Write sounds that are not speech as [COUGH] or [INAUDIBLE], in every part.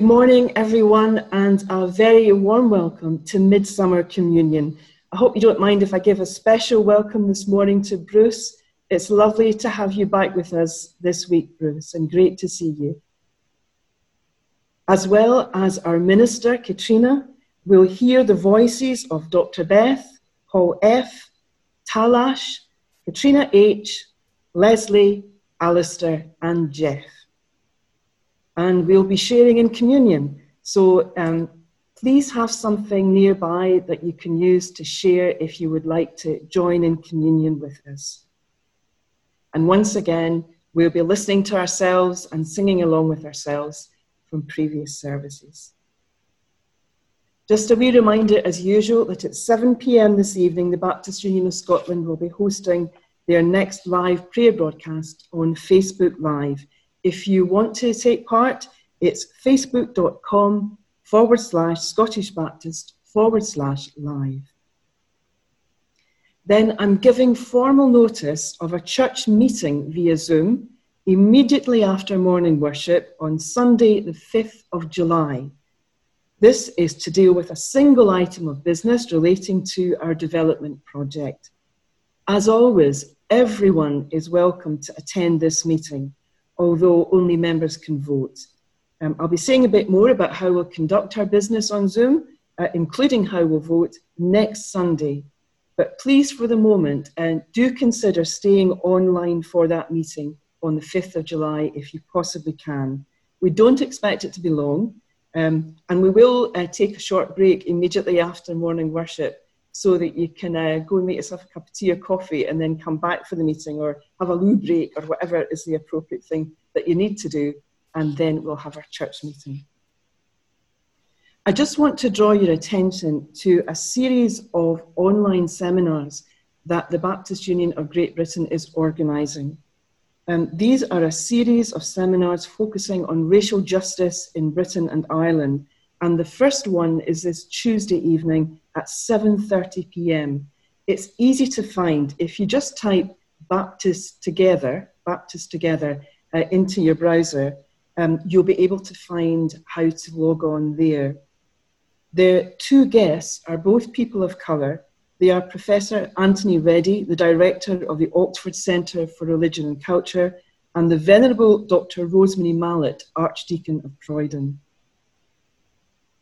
Good morning, everyone, and a very warm welcome to Midsummer Communion. I hope you don't mind if I give a special welcome this morning to Bruce. It's lovely to have you back with us this week, Bruce, and great to see you. As well as our minister, Katrina, we'll hear the voices of Dr. Beth, Paul F., Talash, Katrina H., Leslie, Alistair, and Jeff and we'll be sharing in communion. So um, please have something nearby that you can use to share if you would like to join in communion with us. And once again, we'll be listening to ourselves and singing along with ourselves from previous services. Just a wee reminder, as usual, that at 7 pm this evening, the Baptist Union of Scotland will be hosting their next live prayer broadcast on Facebook Live. If you want to take part, it's facebook.com forward slash Scottish Baptist forward slash live. Then I'm giving formal notice of a church meeting via Zoom immediately after morning worship on Sunday, the 5th of July. This is to deal with a single item of business relating to our development project. As always, everyone is welcome to attend this meeting although only members can vote. Um, I'll be saying a bit more about how we'll conduct our business on Zoom, uh, including how we'll vote next Sunday. But please, for the moment, uh, do consider staying online for that meeting on the 5th of July if you possibly can. We don't expect it to be long, um, and we will uh, take a short break immediately after morning worship so that you can uh, go and make yourself a cup of tea or coffee and then come back for the meeting or have a loo break or whatever is the appropriate thing that you need to do, and then we'll have our church meeting. I just want to draw your attention to a series of online seminars that the Baptist Union of Great Britain is organising. Um, these are a series of seminars focusing on racial justice in Britain and Ireland and the first one is this Tuesday evening at 7:30 p.m. It's easy to find if you just type Baptist Together, Baptist Together uh, into your browser. Um, you'll be able to find how to log on there. The two guests are both people of colour. They are Professor Anthony Reddie, the director of the Oxford Centre for Religion and Culture, and the Venerable Dr. Rosemary Mallett, Archdeacon of Croydon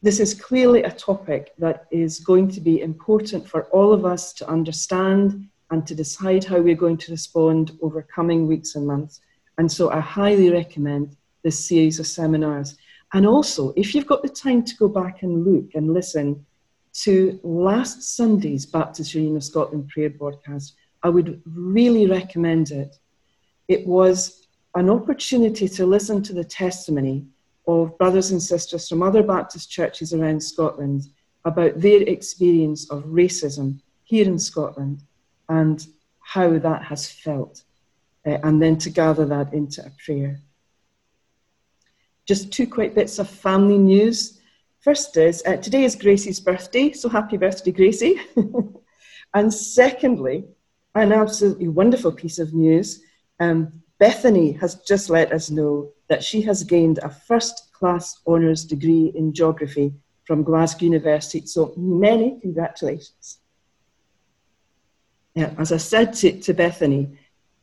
this is clearly a topic that is going to be important for all of us to understand and to decide how we're going to respond over coming weeks and months. And so I highly recommend this series of seminars. And also, if you've got the time to go back and look and listen to last Sunday's Baptist Union of Scotland prayer broadcast, I would really recommend it. It was an opportunity to listen to the testimony of brothers and sisters from other Baptist churches around Scotland about their experience of racism here in Scotland and how that has felt, uh, and then to gather that into a prayer. Just two quick bits of family news. First is uh, today is Gracie's birthday, so happy birthday, Gracie. [LAUGHS] and secondly, an absolutely wonderful piece of news. Um, Bethany has just let us know that she has gained a first class honours degree in geography from Glasgow University. So many congratulations. Yeah, as I said to, to Bethany,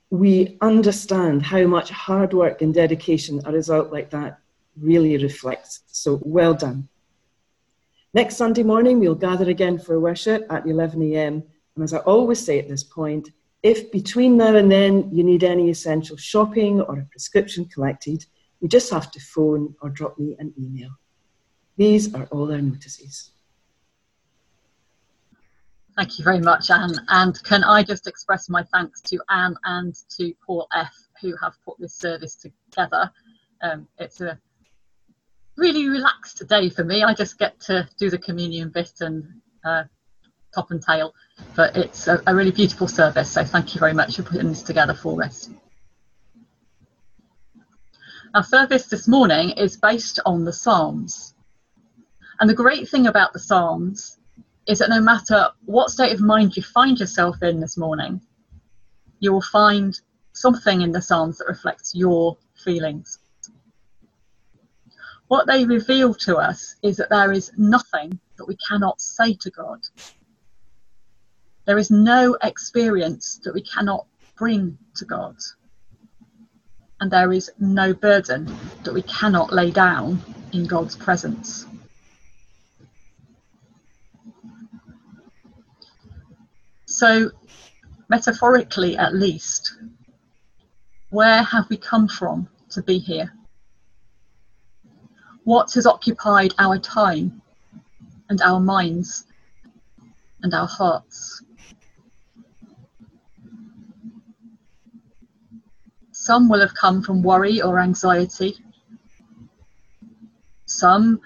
we understand how much hard work and dedication a result like that really reflects. So well done. Next Sunday morning, we'll gather again for worship at 11 a.m. And as I always say at this point, if between now and then you need any essential shopping or a prescription collected, you just have to phone or drop me an email. These are all our notices. Thank you very much, Anne. And can I just express my thanks to Anne and to Paul F., who have put this service together. Um, it's a really relaxed day for me. I just get to do the communion bit and uh, top and tail. But it's a, a really beautiful service, so thank you very much for putting this together for us. Our service this morning is based on the Psalms. And the great thing about the Psalms is that no matter what state of mind you find yourself in this morning, you will find something in the Psalms that reflects your feelings. what they reveal to us is that there is nothing that we cannot say to God. There is no experience that we cannot bring to God. And there is no burden that we cannot lay down in God's presence. So, metaphorically at least, where have we come from to be here? What has occupied our time and our minds and our hearts? Some will have come from worry or anxiety, some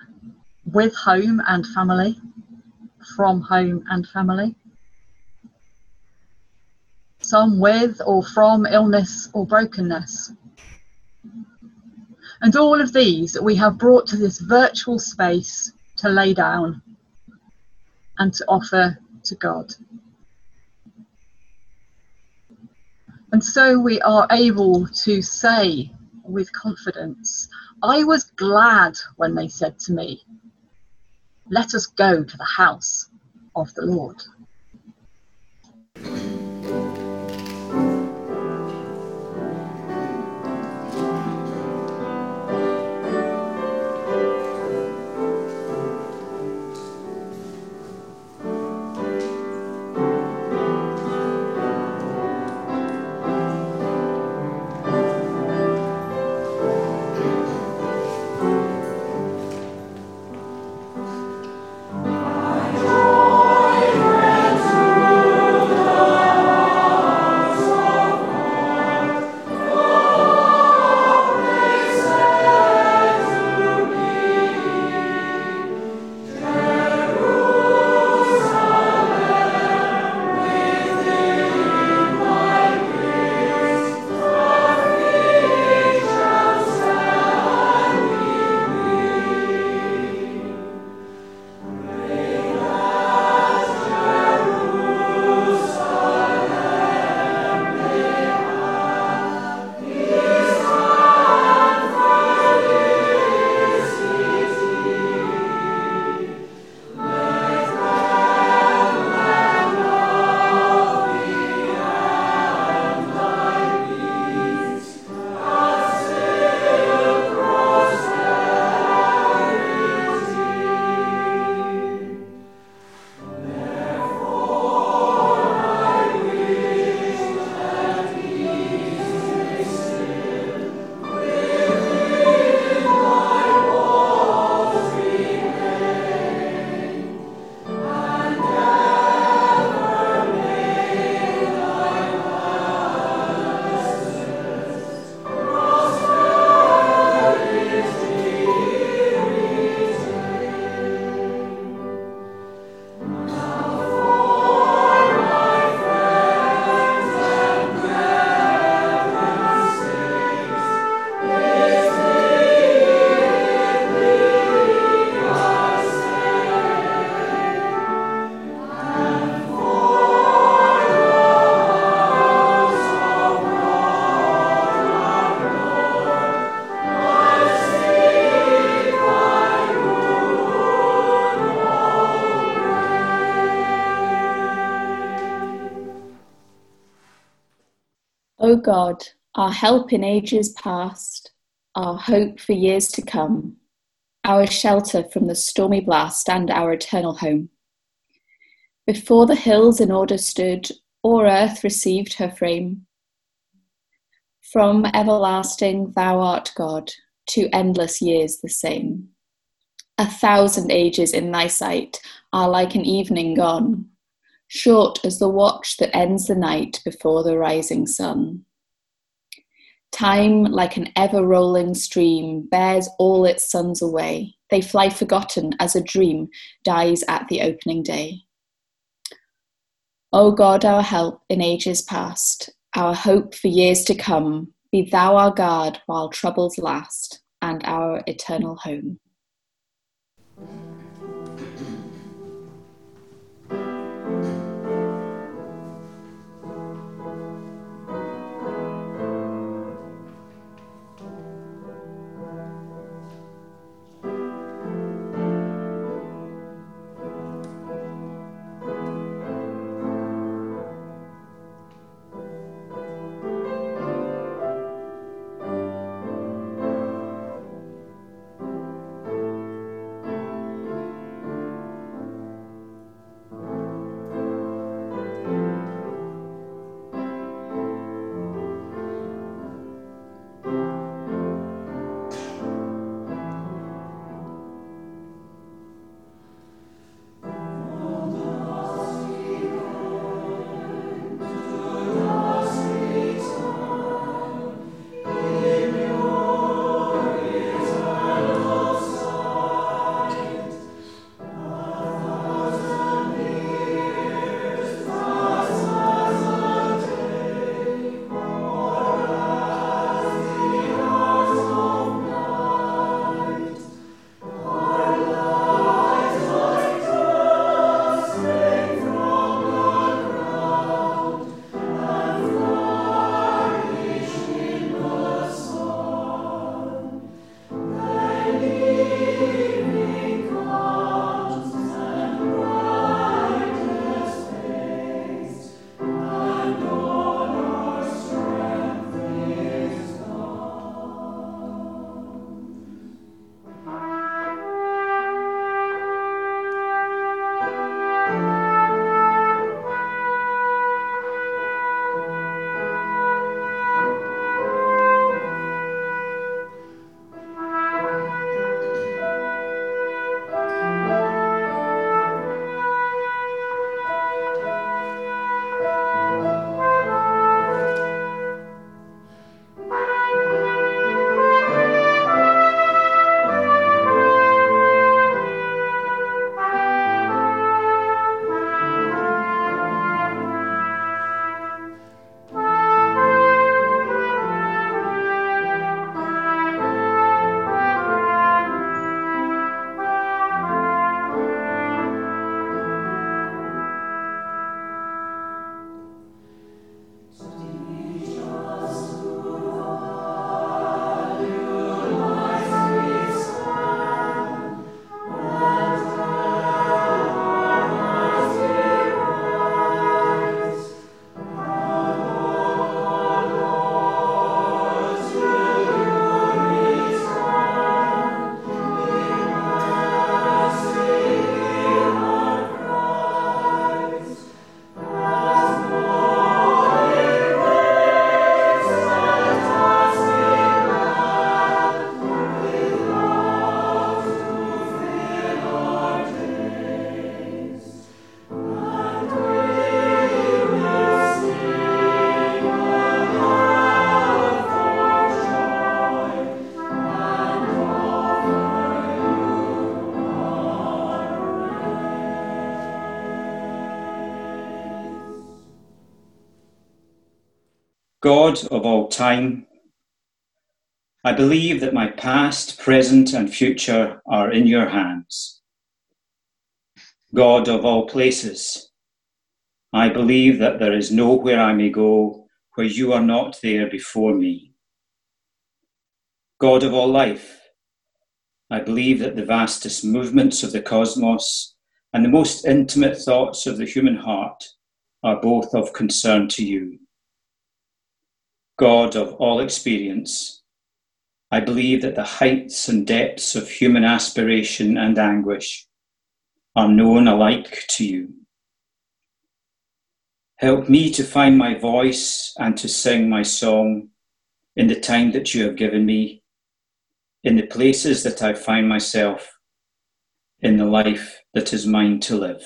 with home and family, from home and family, some with or from illness or brokenness. And all of these we have brought to this virtual space to lay down and to offer to God. And so we are able to say with confidence, I was glad when they said to me, Let us go to the house of the Lord. God, our help in ages past, our hope for years to come, our shelter from the stormy blast and our eternal home. Before the hills in order stood, or earth received her frame. From everlasting thou art God, to endless years the same. A thousand ages in thy sight are like an evening gone, short as the watch that ends the night before the rising sun. Time, like an ever rolling stream, bears all its sons away. They fly forgotten as a dream dies at the opening day. O God, our help in ages past, our hope for years to come, be thou our guard while troubles last, and our eternal home. God of all time, I believe that my past, present, and future are in your hands. God of all places, I believe that there is nowhere I may go where you are not there before me. God of all life, I believe that the vastest movements of the cosmos and the most intimate thoughts of the human heart are both of concern to you. God of all experience, I believe that the heights and depths of human aspiration and anguish are known alike to you. Help me to find my voice and to sing my song in the time that you have given me, in the places that I find myself, in the life that is mine to live.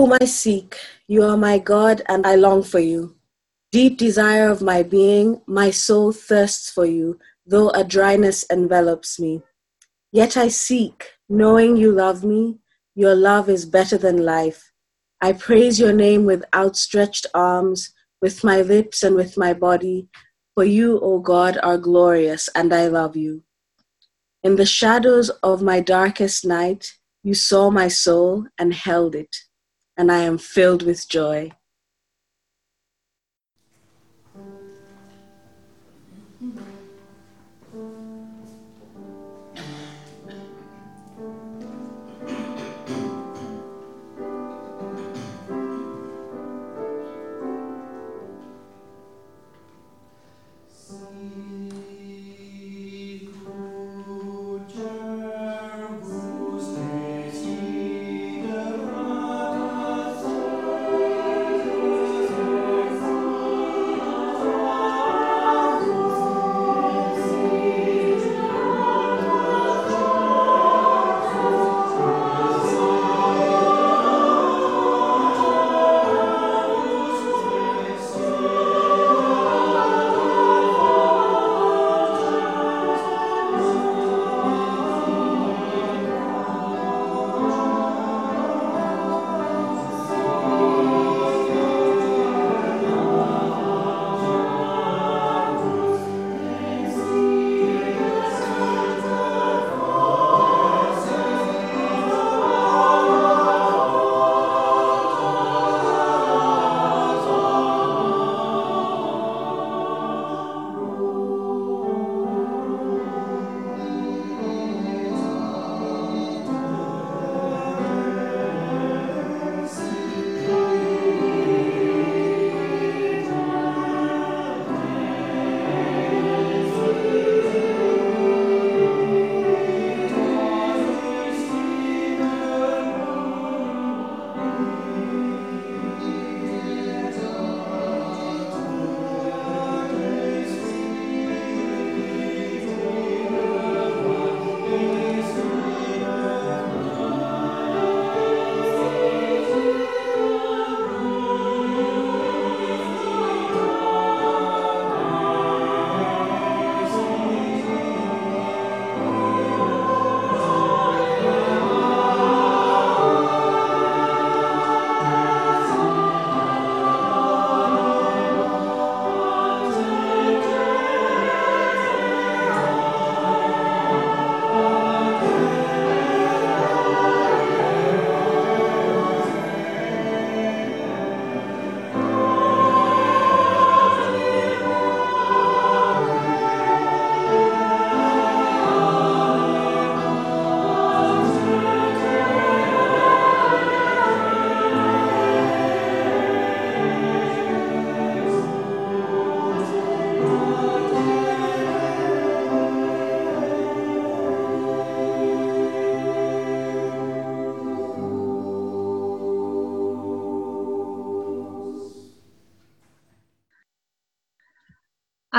Whom I seek. You are my God, and I long for you. Deep desire of my being, my soul thirsts for you, though a dryness envelops me. Yet I seek, knowing you love me. Your love is better than life. I praise your name with outstretched arms, with my lips and with my body. For you, O God, are glorious, and I love you. In the shadows of my darkest night, you saw my soul and held it and I am filled with joy.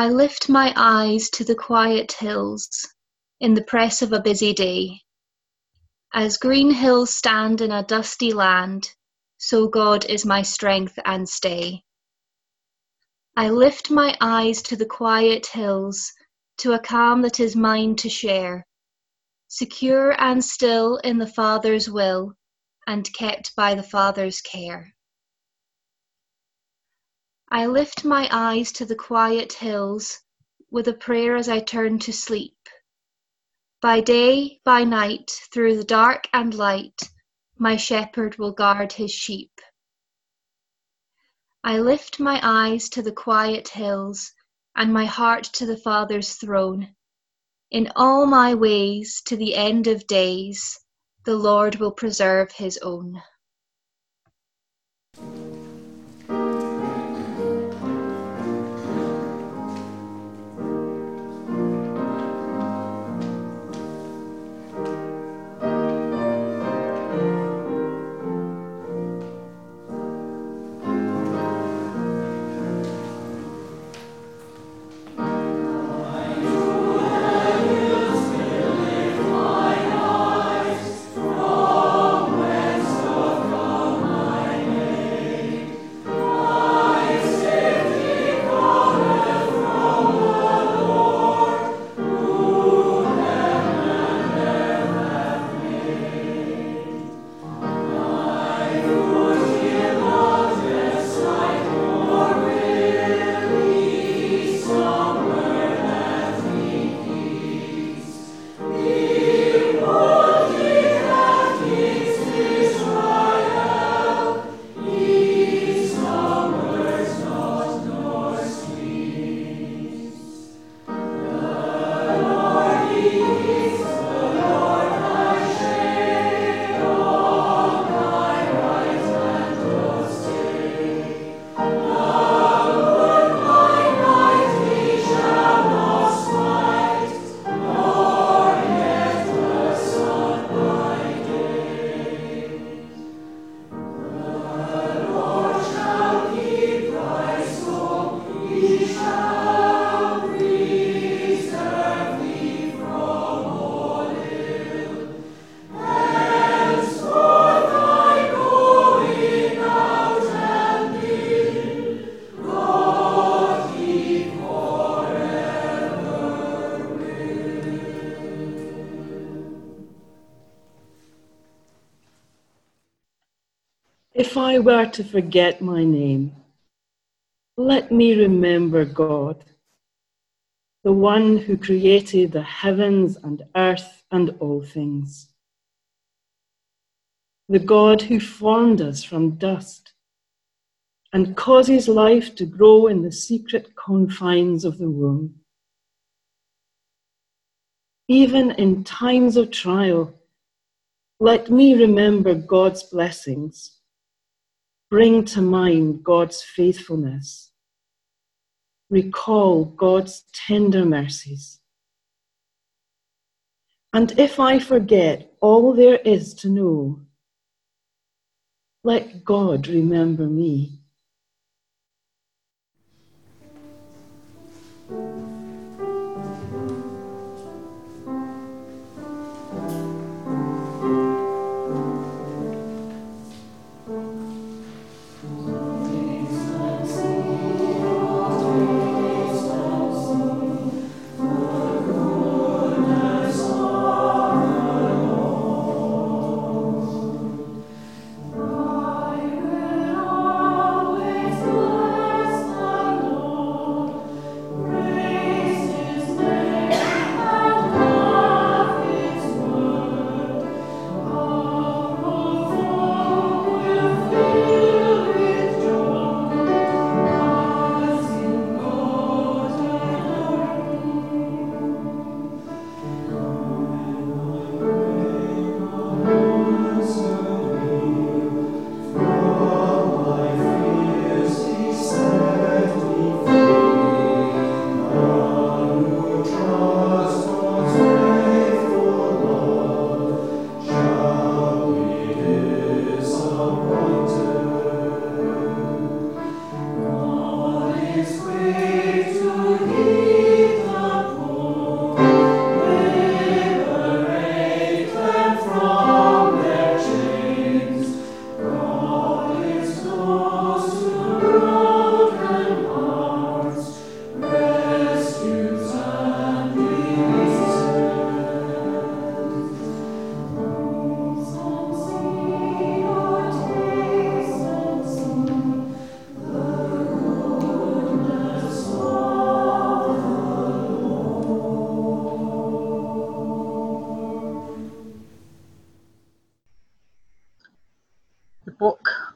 I lift my eyes to the quiet hills in the press of a busy day. As green hills stand in a dusty land, so God is my strength and stay. I lift my eyes to the quiet hills, to a calm that is mine to share, secure and still in the Father's will, and kept by the Father's care. I lift my eyes to the quiet hills with a prayer as I turn to sleep. By day, by night, through the dark and light, my shepherd will guard his sheep. I lift my eyes to the quiet hills and my heart to the Father's throne. In all my ways, to the end of days, the Lord will preserve his own. If I were to forget my name, let me remember God, the one who created the heavens and earth and all things, the God who formed us from dust and causes life to grow in the secret confines of the womb. Even in times of trial, let me remember God's blessings Bring to mind God's faithfulness. Recall God's tender mercies. And if I forget all there is to know, let God remember me.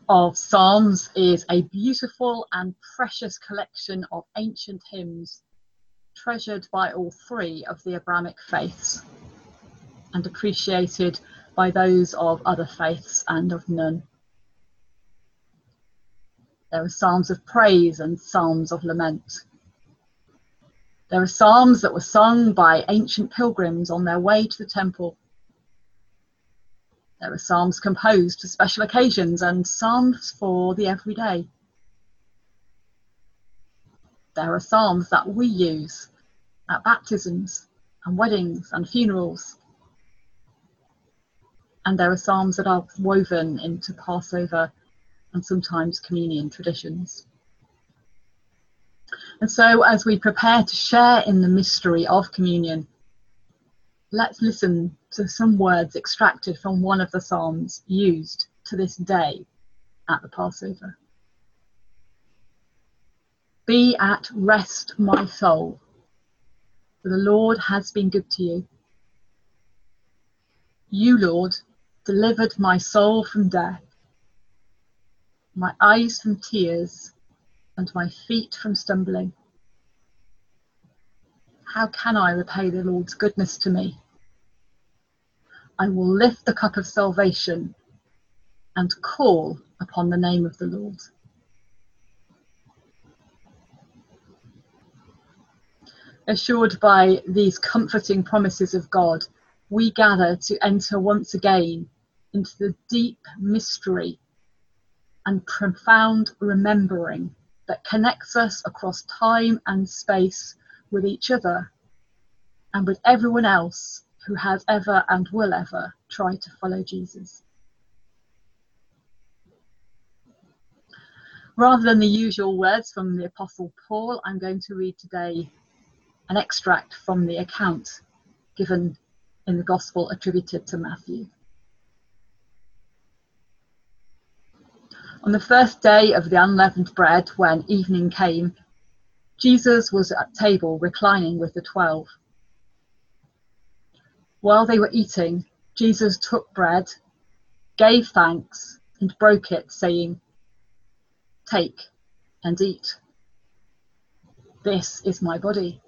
Of Psalms is a beautiful and precious collection of ancient hymns treasured by all three of the Abrahamic faiths and appreciated by those of other faiths and of none. There are psalms of praise and psalms of lament. There are psalms that were sung by ancient pilgrims on their way to the temple. There are psalms composed for special occasions and psalms for the everyday. There are psalms that we use at baptisms and weddings and funerals. And there are psalms that are woven into Passover and sometimes communion traditions. And so, as we prepare to share in the mystery of communion, let's listen to some words extracted from one of the Psalms used to this day at the Passover. Be at rest, my soul, for the Lord has been good to you. You, Lord, delivered my soul from death, my eyes from tears, and my feet from stumbling. How can I repay the Lord's goodness to me? I will lift the cup of salvation and call upon the name of the Lord. Assured by these comforting promises of God, we gather to enter once again into the deep mystery and profound remembering that connects us across time and space with each other and with everyone else who has ever and will ever try to follow Jesus. Rather than the usual words from the Apostle Paul, I'm going to read today an extract from the account given in the Gospel attributed to Matthew. On the first day of the unleavened bread, when evening came, Jesus was at table reclining with the twelve. While they were eating, Jesus took bread, gave thanks, and broke it, saying, Take and eat. This is my body.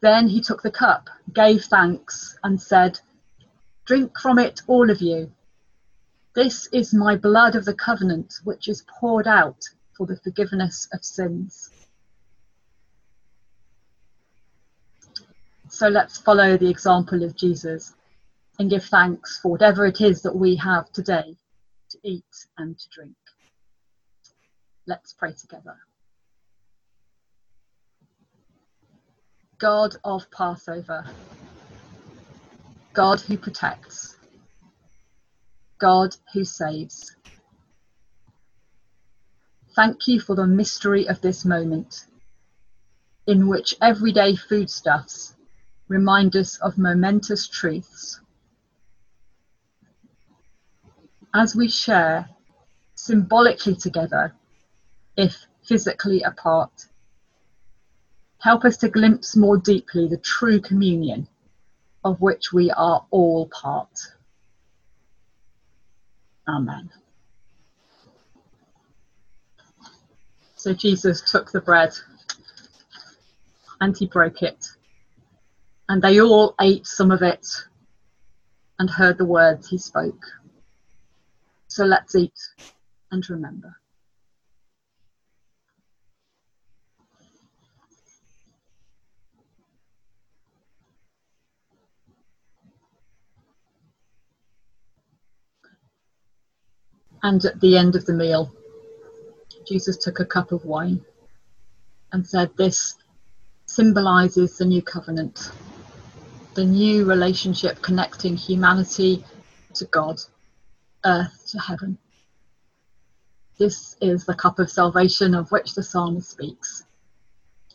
Then he took the cup, gave thanks, and said, Drink from it, all of you. This is my blood of the covenant, which is poured out for the forgiveness of sins. So let's follow the example of Jesus and give thanks for whatever it is that we have today to eat and to drink. Let's pray together. God of Passover, God who protects, God who saves. Thank you for the mystery of this moment in which everyday foodstuffs remind us of momentous truths. As we share symbolically together, if physically apart, help us to glimpse more deeply the true communion of which we are all part. Amen. So Jesus took the bread and he broke it and they all ate some of it and heard the words he spoke. So let's eat and remember. And at the end of the meal, Jesus took a cup of wine and said, This symbolizes the new covenant the new relationship connecting humanity to God, earth to heaven. This is the cup of salvation of which the psalmist speaks.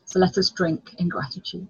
So let us drink in gratitude.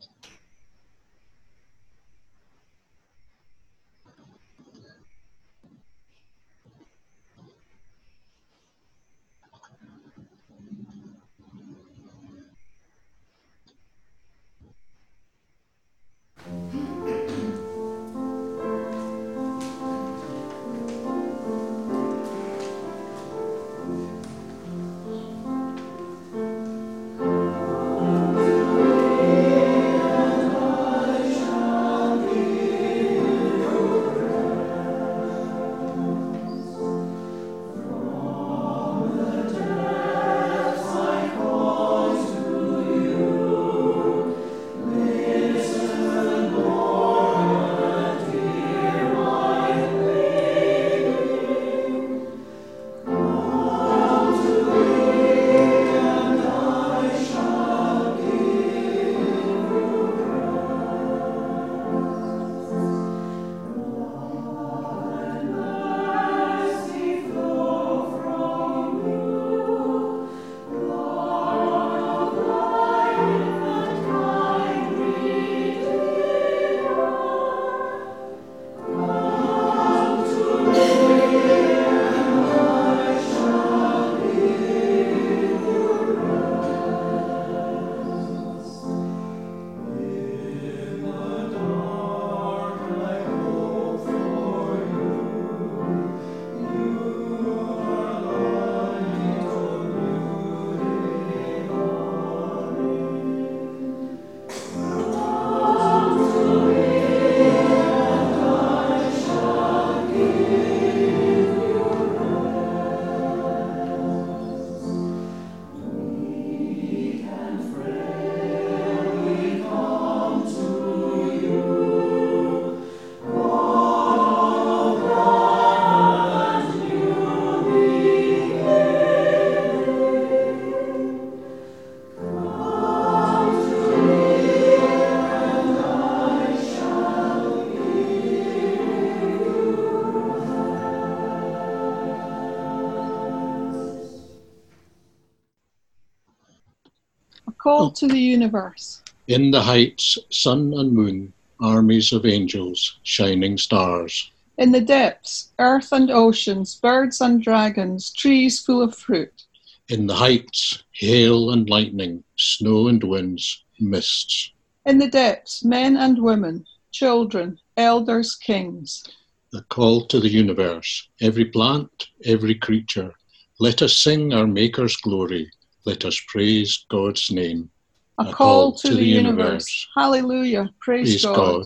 Call to the universe. In the heights, sun and moon, armies of angels, shining stars. In the depths, earth and oceans, birds and dragons, trees full of fruit. In the heights, hail and lightning, snow and winds, mists. In the depths, men and women, children, elders, kings. The call to the universe, every plant, every creature. Let us sing our Maker's glory. Let us praise God's name. A, call, call, to, to the, the universe. universe. Hallelujah. Praise, praise God.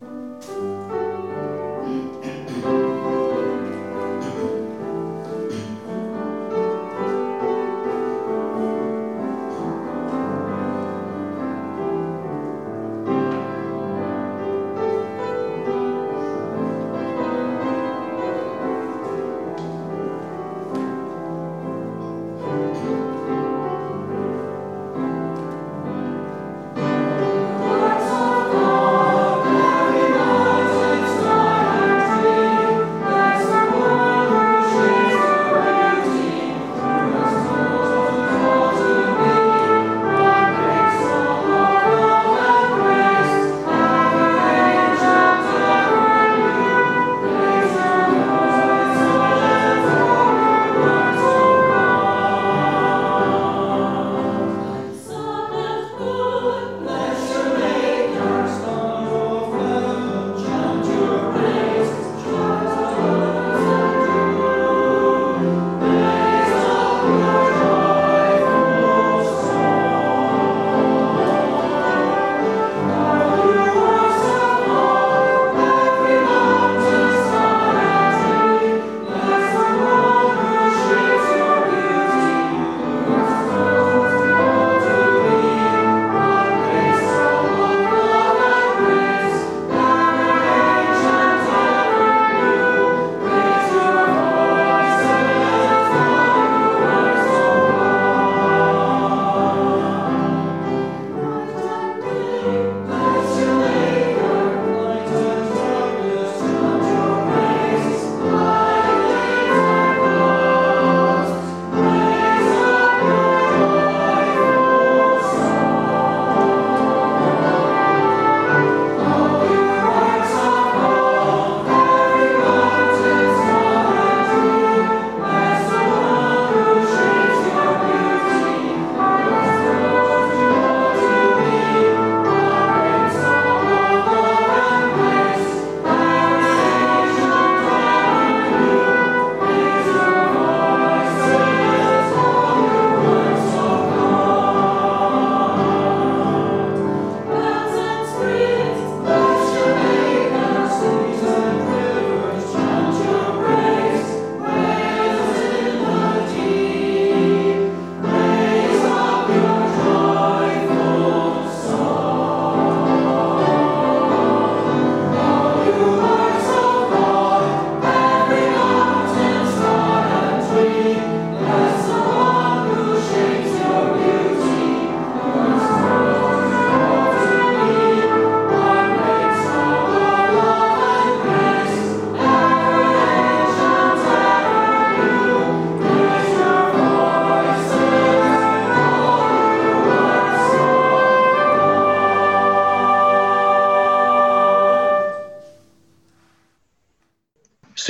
God.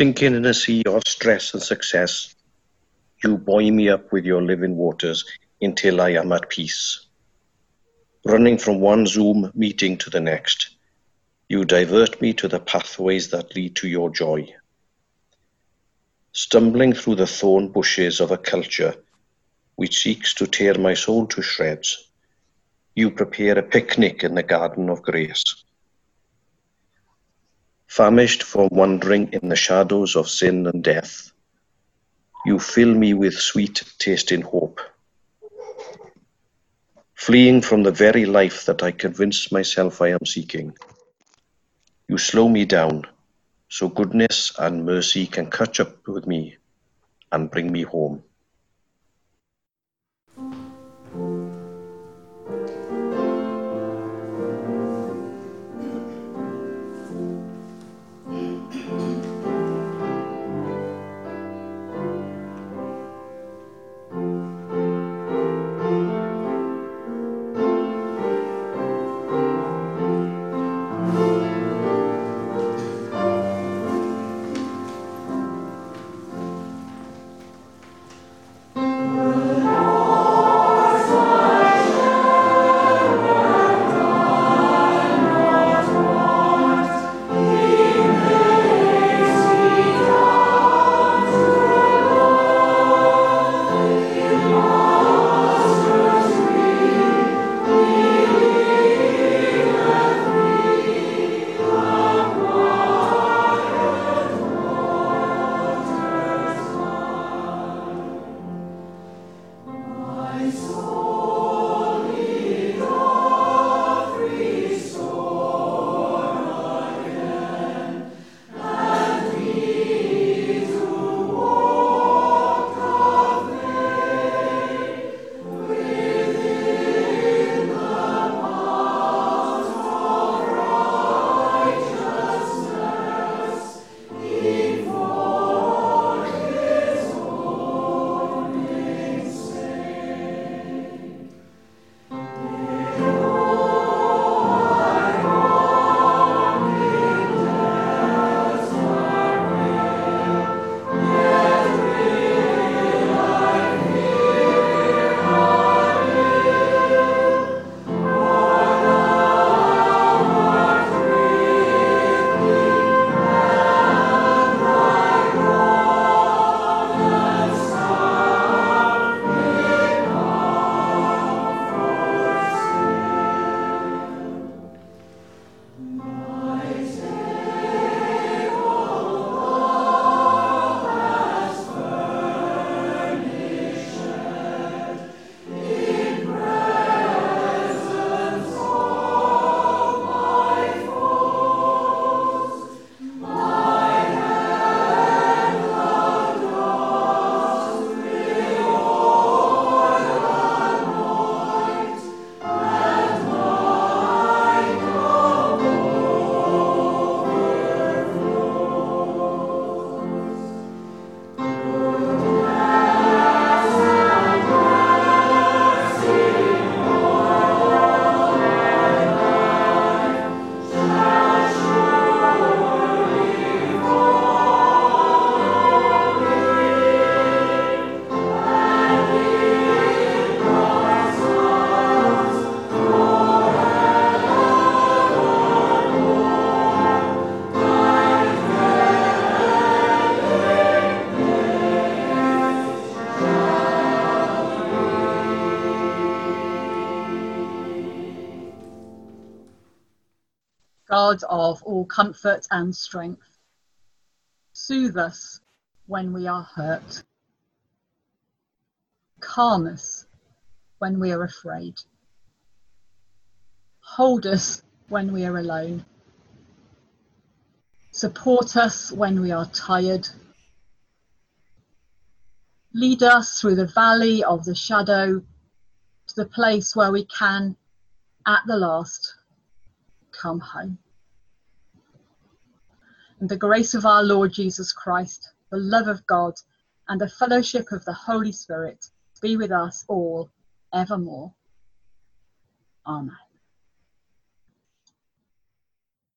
Sinking in a sea of stress and success, you buoy me up with your living waters until I am at peace. Running from one Zoom meeting to the next, you divert me to the pathways that lead to your joy. Stumbling through the thorn bushes of a culture which seeks to tear my soul to shreds, you prepare a picnic in the garden of grace. Famished from wandering in the shadows of sin and death, you fill me with sweet tasting hope. Fleeing from the very life that I convince myself I am seeking, you slow me down so goodness and mercy can catch up with me and bring me home. God of all comfort and strength, soothe us when we are hurt, calm us when we are afraid, hold us when we are alone, support us when we are tired, lead us through the valley of the shadow to the place where we can, at the last, come home. And the grace of our Lord Jesus Christ, the love of God, and the fellowship of the Holy Spirit be with us all evermore. Amen.